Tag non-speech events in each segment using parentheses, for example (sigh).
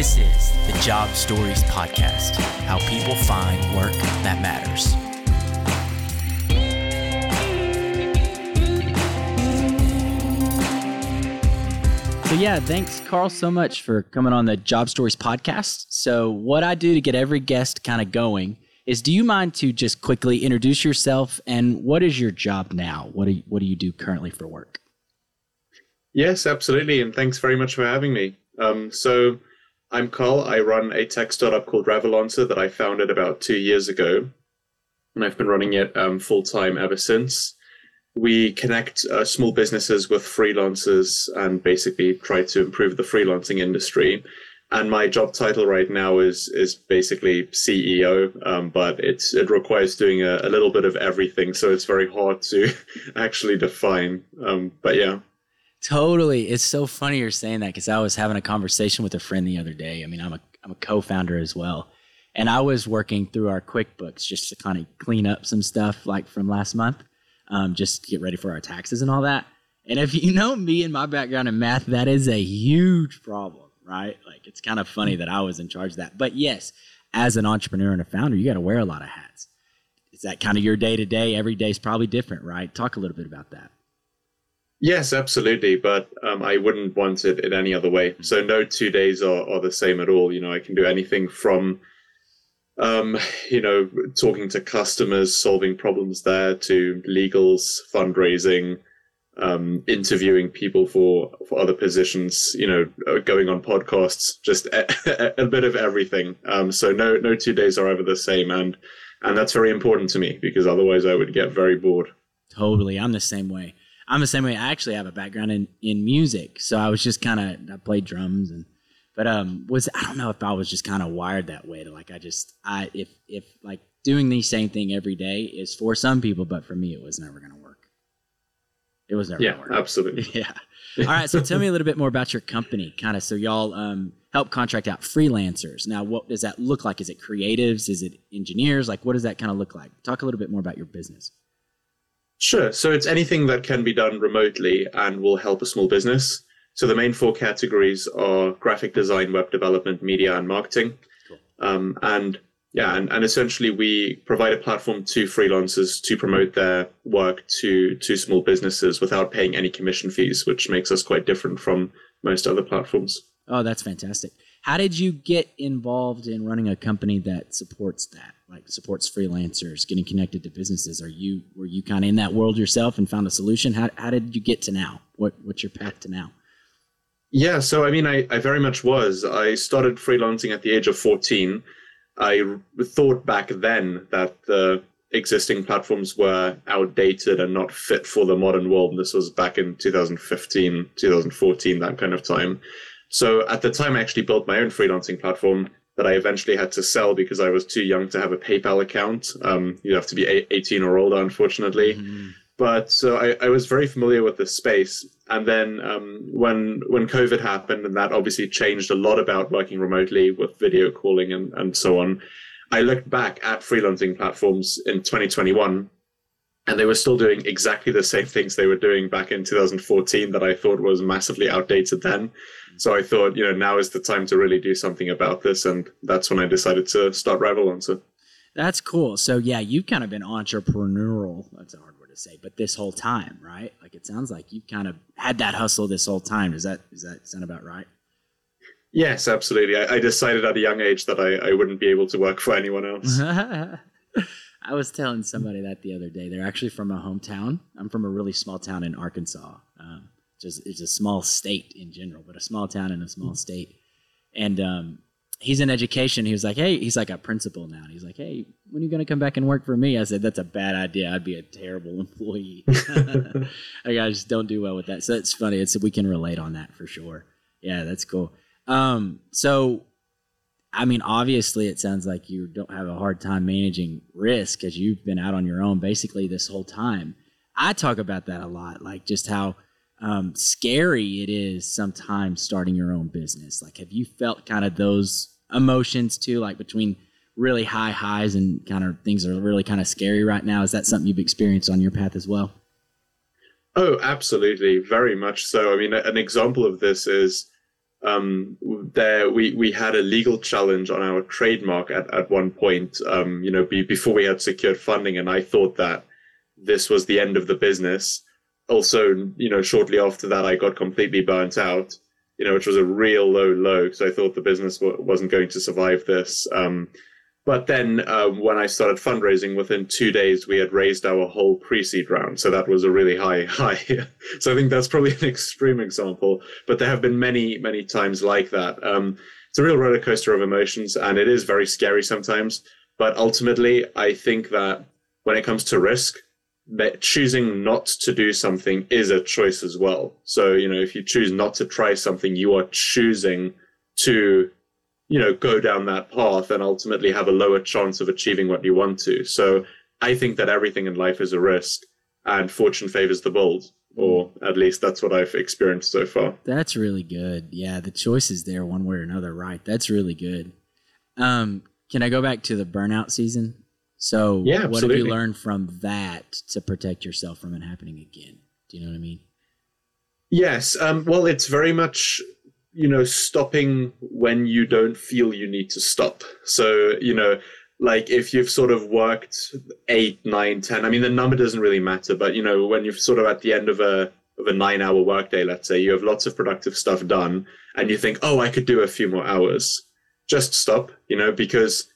This is the Job Stories Podcast how people find work that matters. So, yeah, thanks, Karl, so much for coming on the Job Stories Podcast. So, what I do to get every guest kind of going is do you mind to just quickly introduce yourself and what is your job now? What do you, what do, you do currently for work? Yes, absolutely. And thanks very much for having me. Um, so, I'm Karl. I run a tech startup called Revolancer that I founded about two years ago. And I've been running it um, full time ever since. We connect uh, small businesses with freelancers and basically try to improve the freelancing industry. And my job title right now is is basically CEO, um, but it's it requires doing a, a, little bit of everything, so it's very hard to (laughs) actually define. Um, but yeah, Totally. It's so funny you're saying that because I was having a conversation with a friend the other day. I mean, I'm a I'm a co-founder as well. And I was working through our QuickBooks just to kind of clean up some stuff like from last month, um, just get ready for our taxes and all that. And if you know me and my background in math, that is a huge problem, right? Like it's kind of funny that I was in charge of that. But yes, as an entrepreneur and a founder, you got to wear a lot of hats. Is that kind of your day to day? Every day is probably different, right? Talk a little bit about that. Yes, absolutely. But um, I wouldn't want it in any other way. So no two days are, are the same at all. You know, I can do anything from, um, you know, talking to customers, solving problems there, to legals, fundraising, um, interviewing people for for other positions. You know, uh, going on podcasts, just a, a bit of everything. Um, so no no two days are ever the same, and and that's very important to me because otherwise I would get very bored. Totally, I'm the same way. I'm the same way. I actually have a background in, in music, so I was just kind of I played drums and, but um was I don't know if I was just kind of wired that way to like I just I if if like doing the same thing every day is for some people, but for me it was never gonna work. It was never yeah, gonna work. absolutely. (laughs) Yeah. All right, so tell me a little bit more about your company, kind of. So y'all um, help contract out freelancers. Now, what does that look like? Is it creatives? Is it engineers? Like, what does that kind of look like? Talk a little bit more about your business. Sure. So it's anything that can be done remotely and will help a small business. So the main four categories are graphic design, web development, media, and marketing. Cool. Um, and yeah, and, and essentially we provide a platform to freelancers to promote their work to to small businesses without paying any commission fees, which makes us quite different from most other platforms. Oh, that's fantastic. How did you get involved in running a company that supports that? like supports freelancers, getting connected to businesses. Are you were you kind of in that world yourself and found a solution? How how did you get to now? What what's your path to now? Yeah, so I mean, I, I very much was. I started freelancing at the age of 14. I thought back then that the existing platforms were outdated and not fit for the modern world. And This was back in 2015, 2014, that kind of time. So at the time, I actually built my own freelancing platform that I eventually had to sell because I was too young to have a PayPal account. Um, you have to be 18 or older, unfortunately. Mm-hmm. But so I, I, was very familiar with the space. And then um, when when COVID happened, and that obviously changed a lot about working remotely with video calling and, and so on, I looked back at freelancing platforms in 2021 and they were still doing exactly the same things they were doing back in 2014 that I thought was massively outdated then. So I thought, you know, now is the time to really do something about this, and that's when I decided to start Revolancer. That's cool. So yeah, you've kind of been entrepreneurial. That's a hard word to say, but this whole time, right? Like it sounds like you've kind of had that hustle this whole time. Does that does that sound about right? Yes, absolutely. I, I decided at a young age that I, I wouldn't be able to work for anyone else. (laughs) I was telling somebody that the other day. They're actually from a hometown. I'm from a really small town in Arkansas. Um, just it's a small state in general, but a small town in a small state. And um, he's in education. He was like, hey, he's like a principal now. And he's like, hey, when are you going to come back and work for me? I said, that's a bad idea. I'd be a terrible (laughs) employee. (laughs) I just don't do well with that. So it's funny. It's we can relate on that for sure. Yeah, that's cool. Um, so, I mean, obviously, it sounds like you don't have a hard time managing risk because you've been out on your own basically this whole time. I talk about that a lot, like just how – um, scary it is sometimes starting your own business. Like, have you felt kind of those emotions too, like between really high highs and kind of things that are really kind of scary right now? Is that something you've experienced on your path as well? Oh, absolutely, very much so. I mean, an example of this is um, there we, we had a legal challenge on our trademark at, at one point, um, you know, be, before we had secured funding. And I thought that this was the end of the business. Also, you know, shortly after that, I got completely burnt out, you know, which was a real low low because I thought the business w- wasn't going to survive this. Um, but then uh, when I started fundraising, within two days we had raised our whole pre-seed round, so that was a really high (laughs) high. so I think that's probably an extreme example, but there have been many many times like that. Um, it's a real roller coaster of emotions, and it is very scary sometimes. But ultimately, I think that when it comes to risk, choosing not to do something is a choice as well. So you know, if you choose not to try something, you are choosing to you know go down that path and ultimately have a lower chance of achieving what you want to. So i think that everything in life is a risk and fortune favors the bold or at least that's what i've experienced so far. That's really good. Yeah the choice is there one way or another right? That's really good. Um can i go back to the burnout season? So yeah, what have you learned from that to protect yourself from it happening again? Do you know what i mean? Yes um, well it's very much you know, stopping when you don't feel you need to stop. So, you know, like if you've sort of worked eight, nine, ten, I mean, the number doesn't really matter, but you know, when you're sort of at the end of a, of a nine hour workday, let's say you have lots of productive stuff done and you think, oh, I could do a few more hours. Just stop, you know, because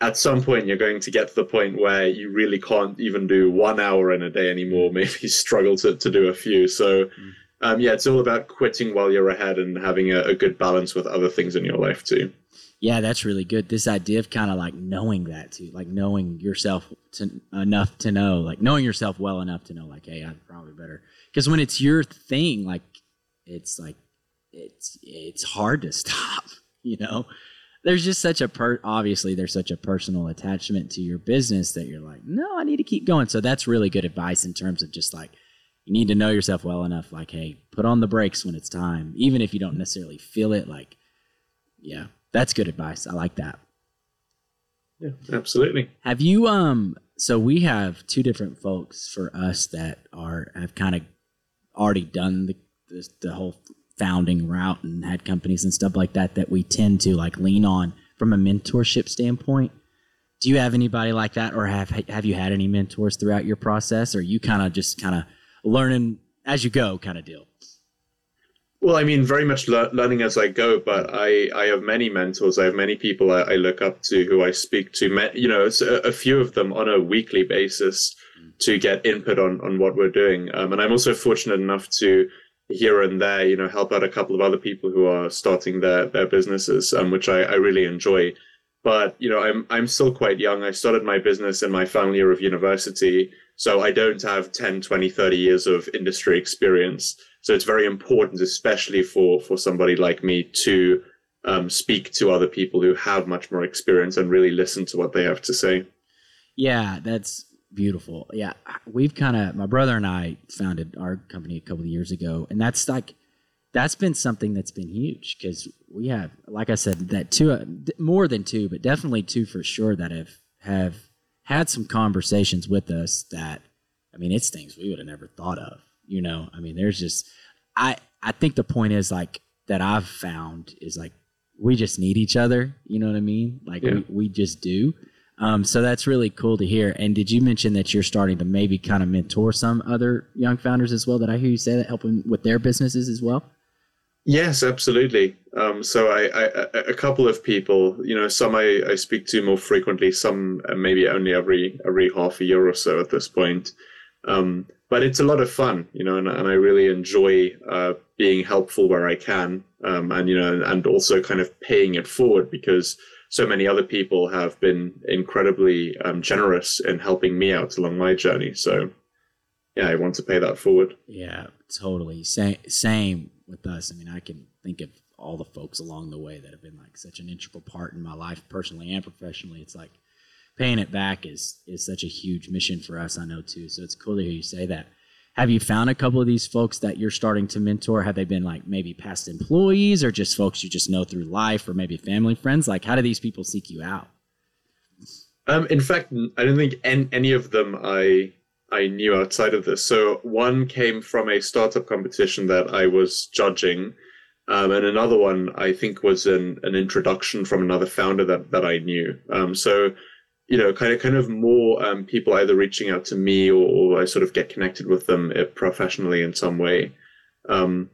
at some point you're going to get to the point where you really can't even do one hour in a day anymore, (laughs) maybe struggle to, to do a few. So, mm um, yeah, it's all about quitting while you're ahead and having a, a good balance with other things in your life too. Yeah, that's really good. This idea of kind of like knowing that too, like knowing yourself to, enough to know, like knowing yourself well enough to know, like, hey, I'm probably better. Because when it's your thing, like, it's like it's it's hard to (laughs) stop. You know, there's just such a per. Obviously, there's such a personal attachment to your business that you're like, no, I need to keep going. So that's really good advice in terms of just like you need to know yourself well enough like hey put on the brakes when it's time even if you don't necessarily feel it like yeah that's good advice. I like that. Yeah absolutely. Have you um so we have two different folks for us that are have kind of already done the, the the whole founding route and had companies and stuff like that that we tend to like lean on from a mentorship standpoint. Do you have anybody like that or have have you had any mentors throughout your process or you kind of just kind of learning as you go kind of deal? Well, I mean, very much le- learning as I go, but I, I have many mentors. I have many people I, I look up to who I speak to, you know, a, a, few of them on a weekly basis to get input on, on what we're doing. Um, and I'm also fortunate enough to here and there, you know, help out a couple of other people who are starting their, their businesses, um, which I, I really enjoy. But, you know, I'm, I'm still quite young. I started my business in my final year of university. So I don't have 10, 20, 30 years of industry experience. So it's very important, especially for, for somebody like me, to um, speak to other people who have much more experience and really listen to what they have to say. Yeah, that's beautiful. Yeah, we've kind of my brother and I founded our company a couple of years ago, and that's like that's been something that's been huge because we have, like I said, that two uh, more than two, but definitely two for sure that have have had some conversations with us that I mean, it's things we would have never thought of. You know, I mean, there's just I I think the point is like that I've found is like we just need each other. You know what I mean? Like yeah. we, we just do. Um, so that's really cool to hear. And did you mention that you're starting to maybe kind of mentor some other young founders as well? That I hear you say that helping with their businesses as well. Yes, absolutely. Um, so I, I, a couple of people, you know, some I, I speak to more frequently, some uh, maybe only every every half a year or so at this point. Um, but it's a lot of fun, you know, and, and I really enjoy uh, being helpful where I can, um, and you know, and also kind of paying it forward because so many other people have been incredibly um, generous in helping me out along my journey. So yeah, I want to pay that forward. Yeah, totally. Same, same with us. I mean, I can think of all the folks along the way that have been like such an integral part in my life, personally and professionally. It's like paying it back is is such a huge mission for us. I know too. So it's cool to hear you say that. Have you found a couple of these folks that you're starting to mentor? Have they been like maybe past employees or just folks you just know through life or maybe family friends? Like, how do these people seek you out? Um, in fact, I don't think any of them I I knew outside of this. So one came from a startup competition that I was judging. Um, and another one I think was an, an introduction from another founder that, that I knew. Um, so, you know, kind of kind of more um, people either reaching out to me or, or, I sort of get connected with them uh, professionally in some way. Um,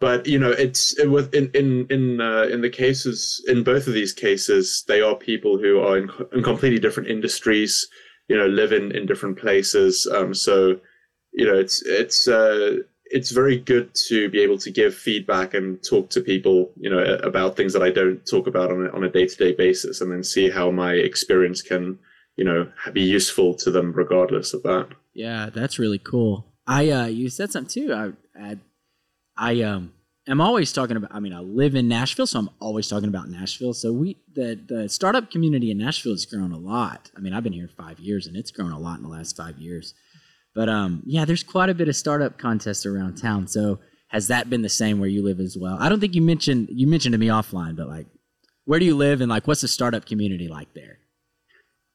but you know, it's it in in in uh, in the cases in both of these cases, they are people who are in, in completely different industries. You know, live in in different places. Um, so, you know, it's it's. Uh, it's very good to be able to give feedback and talk to people, you know, about things that I don't talk about on a, on a day-to-day basis, and then see how my experience can, you know, be useful to them regardless of that. Yeah, that's really cool. I uh, you said something too. I I, I um am always talking about. I mean, I live in Nashville, so I'm always talking about Nashville. So we the the startup community in Nashville has grown a lot. I mean, I've been here five years, and it's grown a lot in the last five years. But um, yeah, there's quite a bit of startup contests around town. So has that been the same where you live as well? I don't think you mentioned you mentioned to me offline, but like, where do you live and like, what's the startup community like there?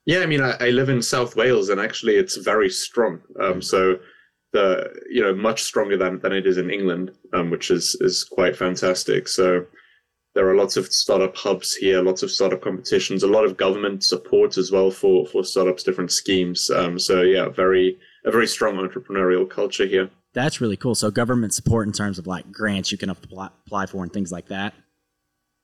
Yeah, I mean, I, I live in South Wales, and actually, it's very strong. Um, so the you know much stronger than than it is in England, um, which is is quite fantastic. So there are lots of startup hubs here, lots of startup competitions, a lot of government support as well for for startups, different schemes. Um, so yeah, very a very strong entrepreneurial culture here. That's really cool. So government support in terms of like grants you can apply for and things like that,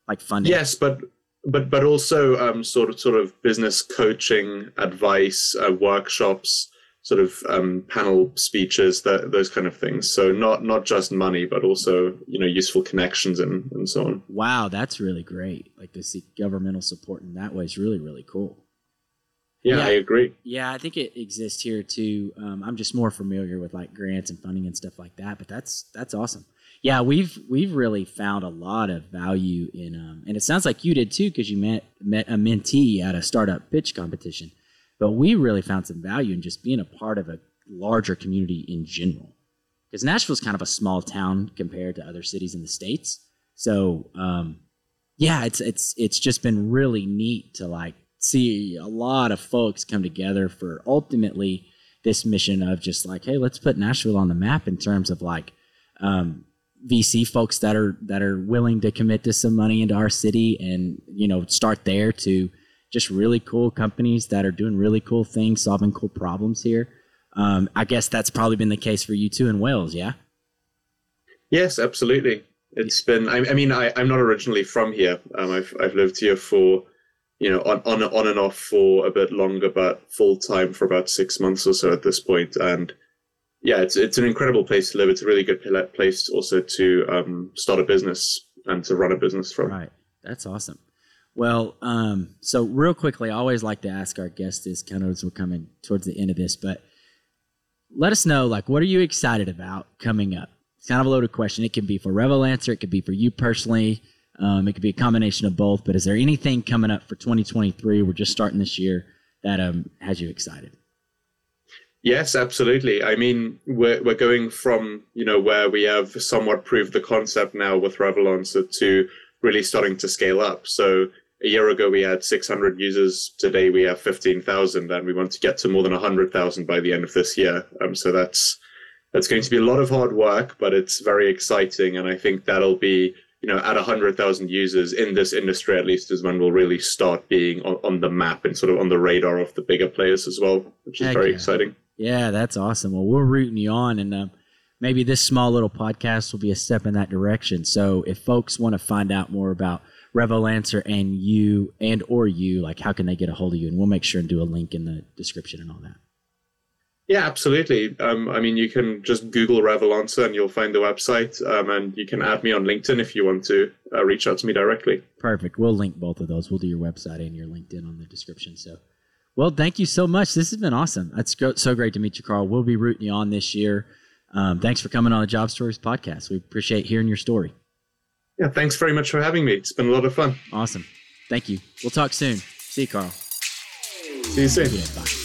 like funding. Yes, but but but also um, sort of sort of business coaching, advice, uh, workshops, sort of um, panel speeches, that those kind of things. So not not just money, but also you know useful connections and and so on. Wow, that's really great. Like to see governmental support in that way is really really cool. Yeah, yeah, I agree. Yeah, I think it exists here too. Um, I'm just more familiar with like grants and funding and stuff like that, but that's that's awesome. Yeah, we've we've really found a lot of value in, um, and it sounds like you did too because you met met a mentee at a startup pitch competition. But we really found some value in just being a part of a larger community in general, because Nashville's kind of a small town compared to other cities in the states. So um, yeah, it's it's it's just been really neat to like see a lot of folks come together for ultimately this mission of just like, hey, let's put Nashville on the map in terms of like um, VC folks that are that are willing to commit to some money into our city and you know start there to just really cool companies that are doing really cool things, solving cool problems here. Um, I guess that's probably been the case for you too in Wales, yeah. Yes, absolutely. It's been. I, I mean, I, am not originally from here. Um, I've I've lived here for you know, on, on on and off for a bit longer, but full time for about six months or so at this point. And yeah, it's it's an incredible place to live. It's a really good place also to um, start a business and to run a business from. Right, that's awesome. Well, um, so real quickly, I always like to ask our guests this kind of as we're coming towards the end of this, but let us know like what are you excited about coming up? It's kind of a loaded question. It can be for Revolancer, it could be for you personally. Um, it could be a combination of both. But is there anything coming up for 2023? We're just starting this year that um, has you excited. Yes, absolutely. I mean, we're we're going from you know where we have somewhat proved the concept now with Revolancer to really starting to scale up. So a year ago we had 600 users. Today we have 15,000, and we want to get to more than 100,000 by the end of this year. Um, so that's that's going to be a lot of hard work, but it's very exciting, and I think that'll be you know, at 100,000 users in this industry, at least, is when we'll really start being on, on, the map and sort of on the radar of the bigger players as well, which is Heck very yeah. exciting. Yeah, that's awesome. Well, we're rooting you on, and uh, maybe this small little podcast will be a step in that direction. So, if folks want to find out more about Revolancer and you and or you, like how can they get a hold of you? And we'll make sure and do a link in the description and all that. Yeah, absolutely. Um, I mean, you can just Google Revolancer and you'll find the website. Um, and you can add me on LinkedIn if you want to uh, reach out to me directly. Perfect. We'll link both of those. We'll do your website and your LinkedIn on the description. So, well, thank you so much. This has been awesome. It's so great to meet you, Karl. We'll be rooting you on this year. Um, thanks for coming on the Job Stories podcast. We appreciate hearing your story. Yeah, thanks very much for having me. It's been a lot of fun. Awesome. Thank you. We'll talk soon. See you, Karl. See you soon. Yeah, bye.